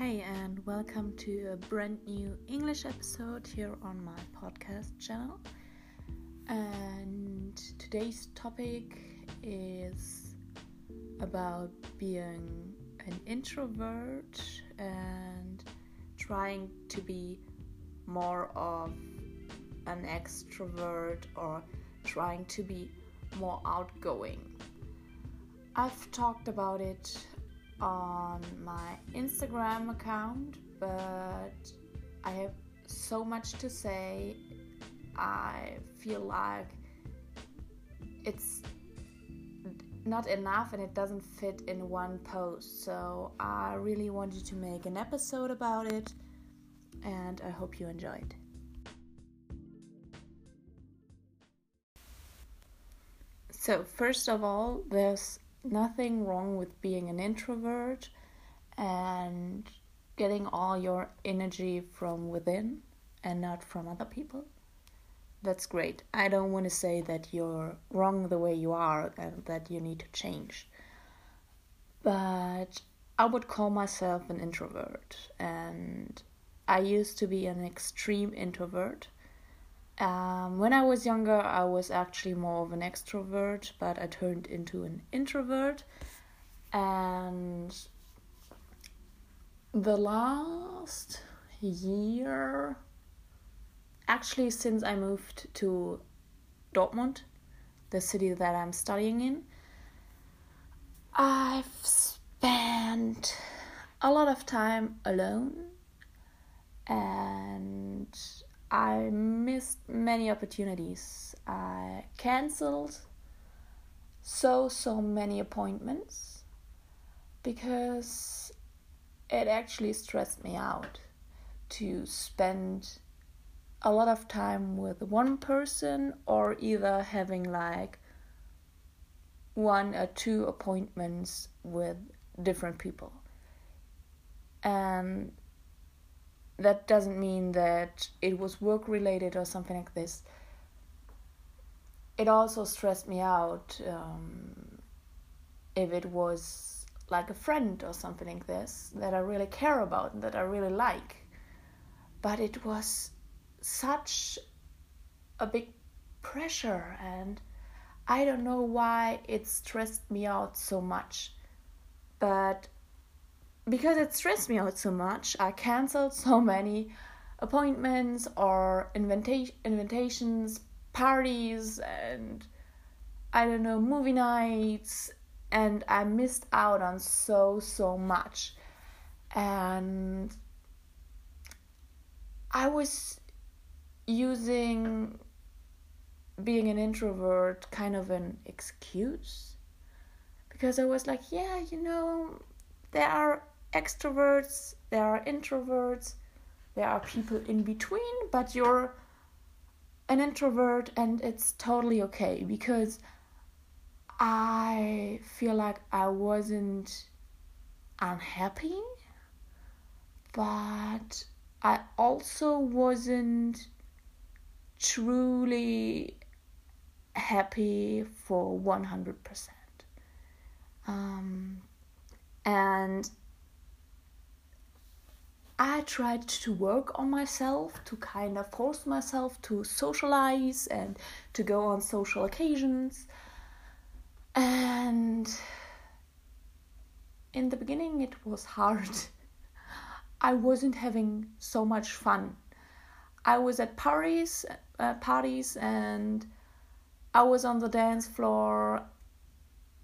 Hey, and welcome to a brand new English episode here on my podcast channel. And today's topic is about being an introvert and trying to be more of an extrovert or trying to be more outgoing. I've talked about it on my Instagram account, but I have so much to say. I feel like it's not enough and it doesn't fit in one post. So I really wanted to make an episode about it, and I hope you enjoyed. So, first of all, there's nothing wrong with being an introvert and getting all your energy from within and not from other people. That's great. I don't want to say that you're wrong the way you are and that you need to change. But I would call myself an introvert and I used to be an extreme introvert um, when I was younger, I was actually more of an extrovert, but I turned into an introvert. And the last year, actually, since I moved to Dortmund, the city that I'm studying in, I've spent a lot of time alone and I missed many opportunities. I cancelled so, so many appointments because it actually stressed me out to spend a lot of time with one person or either having like one or two appointments with different people. And that doesn't mean that it was work related or something like this. It also stressed me out um, if it was like a friend or something like this that I really care about and that I really like. But it was such a big pressure, and I don't know why it stressed me out so much. But because it stressed me out so much, I cancelled so many appointments or invita- invitations, parties, and I don't know, movie nights, and I missed out on so, so much. And I was using being an introvert kind of an excuse because I was like, yeah, you know, there are extroverts, there are introverts, there are people in between, but you're an introvert and it's totally okay because I feel like I wasn't unhappy, but I also wasn't truly happy for 100%. Um, and I tried to work on myself to kind of force myself to socialize and to go on social occasions. And in the beginning, it was hard. I wasn't having so much fun. I was at parties, uh, parties, and I was on the dance floor,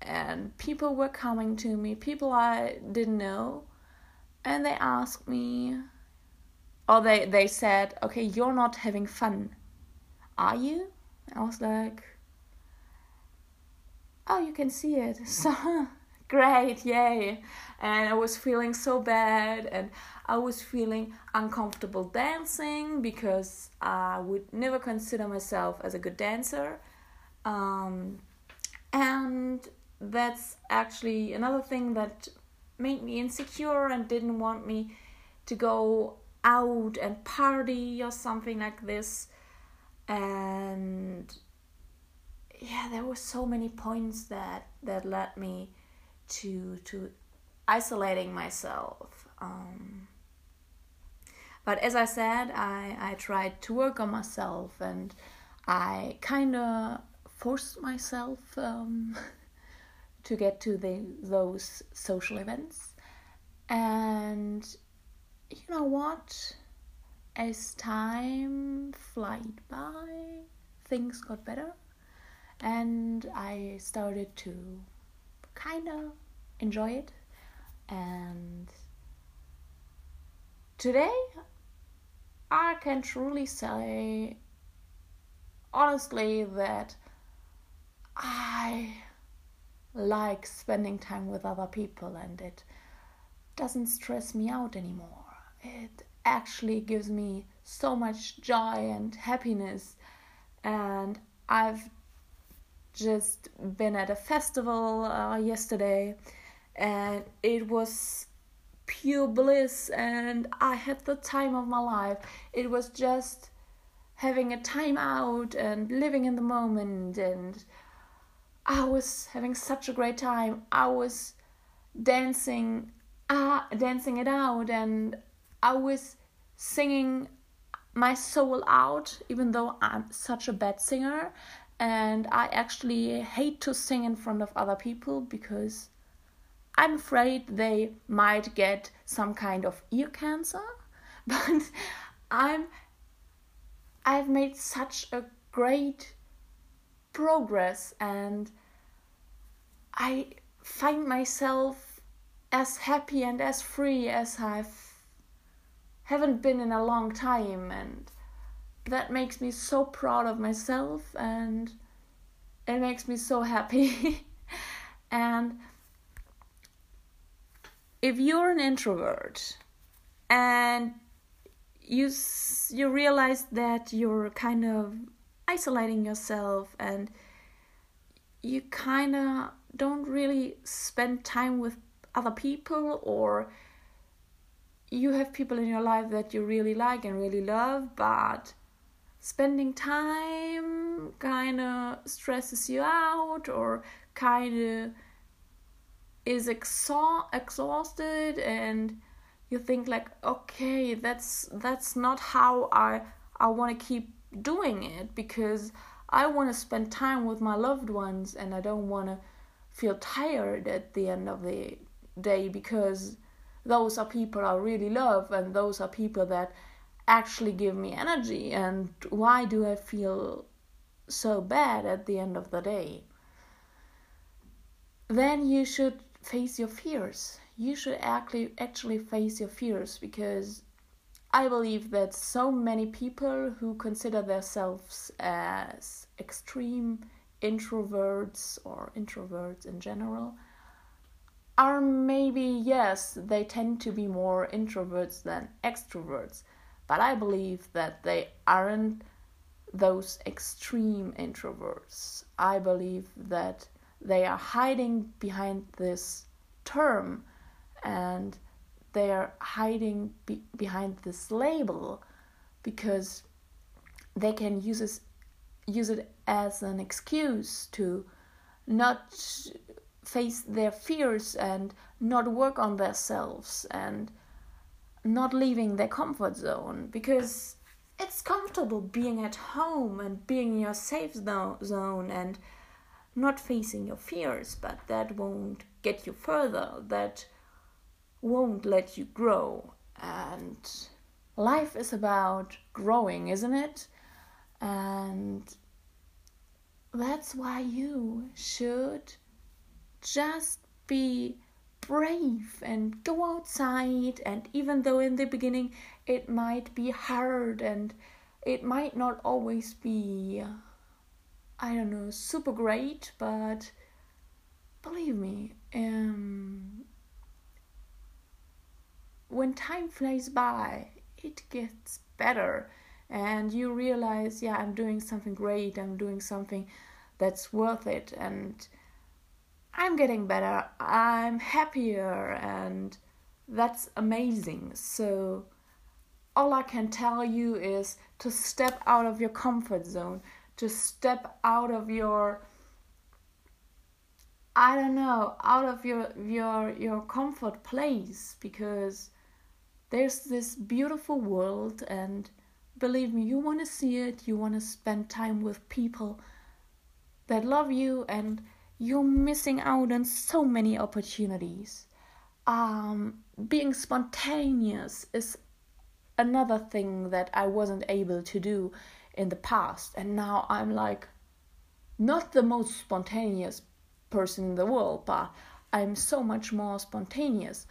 and people were coming to me, people I didn't know and they asked me or they they said okay you're not having fun. Are you? I was like oh you can see it. So great yay. And i was feeling so bad and i was feeling uncomfortable dancing because i would never consider myself as a good dancer. Um, and that's actually another thing that made me insecure and didn't want me to go out and party or something like this. And yeah there were so many points that that led me to to isolating myself um, but as I said, I, I tried to work on myself and I kind of forced myself um, to get to the, those social events. And you know what? As time flied by, things got better, and I started to kind of enjoy it. And today, I can truly say honestly that I like spending time with other people and it doesn't stress me out anymore. It actually gives me so much joy and happiness. And I've just been at a festival uh, yesterday and it was pure bliss and I had the time of my life. It was just having a time out and living in the moment and I was having such a great time. I was dancing uh, dancing it out and I was singing my soul out even though I'm such a bad singer and I actually hate to sing in front of other people because I'm afraid they might get some kind of ear cancer. But I'm I've made such a great progress and I find myself as happy and as free as I've haven't been in a long time and that makes me so proud of myself and it makes me so happy. And if you're an introvert and you you realize that you're kind of isolating yourself and you kind of don't really spend time with other people or you have people in your life that you really like and really love but spending time kind of stresses you out or kind of is exa- exhausted and you think like okay that's that's not how i i want to keep doing it because i want to spend time with my loved ones and i don't want to feel tired at the end of the day because those are people i really love and those are people that actually give me energy and why do i feel so bad at the end of the day then you should face your fears. You should actually actually face your fears because I believe that so many people who consider themselves as extreme introverts or introverts in general are maybe yes they tend to be more introverts than extroverts but i believe that they aren't those extreme introverts. I believe that they are hiding behind this term and they are hiding be- behind this label because they can use it, use it as an excuse to not face their fears and not work on themselves and not leaving their comfort zone because it's comfortable being at home and being in your safe zone and not facing your fears, but that won't get you further, that won't let you grow. And life is about growing, isn't it? And that's why you should just be brave and go outside. And even though in the beginning it might be hard and it might not always be I don't know, super great, but believe me, um, when time flies by, it gets better, and you realize, yeah, I'm doing something great, I'm doing something that's worth it, and I'm getting better, I'm happier, and that's amazing. So, all I can tell you is to step out of your comfort zone to step out of your I don't know, out of your your your comfort place because there's this beautiful world, and believe me, you want to see it, you want to spend time with people that love you, and you're missing out on so many opportunities. Um, being spontaneous is another thing that I wasn't able to do in the past, and now I'm like not the most spontaneous person in the world, but I'm so much more spontaneous.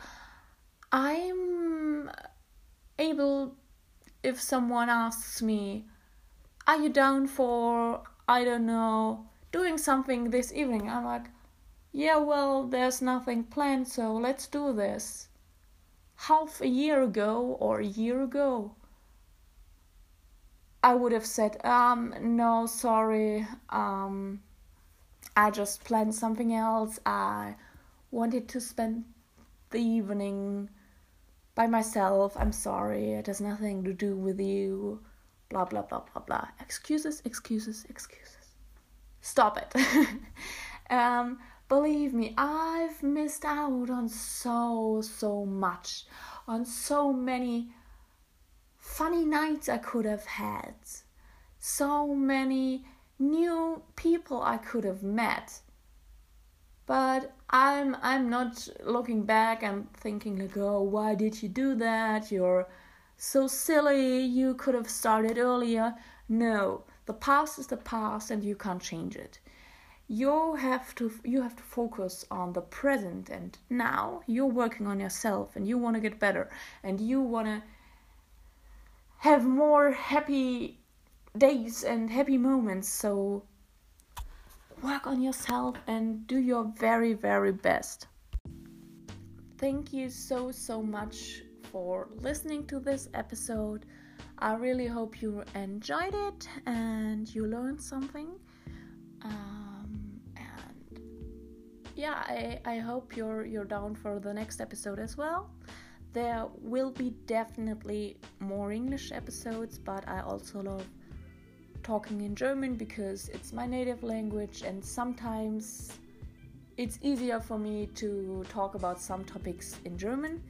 I'm able, if someone asks me, Are you down for, I don't know, doing something this evening? I'm like, Yeah, well, there's nothing planned, so let's do this. Half a year ago or a year ago, I would have said, um, no, sorry, um, I just planned something else. I wanted to spend the evening by myself. I'm sorry, it has nothing to do with you. Blah, blah, blah, blah, blah. Excuses, excuses, excuses. Stop it. um, believe me, I've missed out on so, so much, on so many funny nights I could have had, so many new people I could have met. But I'm I'm not looking back and thinking like, oh, why did you do that? You're so silly. You could have started earlier. No, the past is the past, and you can't change it. You have to you have to focus on the present, and now you're working on yourself, and you want to get better, and you want to have more happy days and happy moments. So work on yourself and do your very, very best. Thank you so, so much for listening to this episode. I really hope you enjoyed it and you learned something. Um, and yeah, I, I hope you're you're down for the next episode as well. There will be definitely more English episodes, but I also love talking in German because it's my native language and sometimes it's easier for me to talk about some topics in German,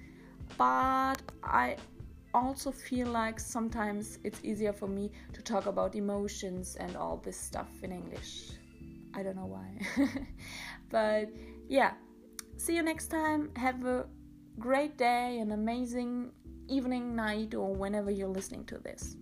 but I also feel like sometimes it's easier for me to talk about emotions and all this stuff in English. I don't know why. but yeah, see you next time. Have a great day, an amazing evening, night, or whenever you're listening to this.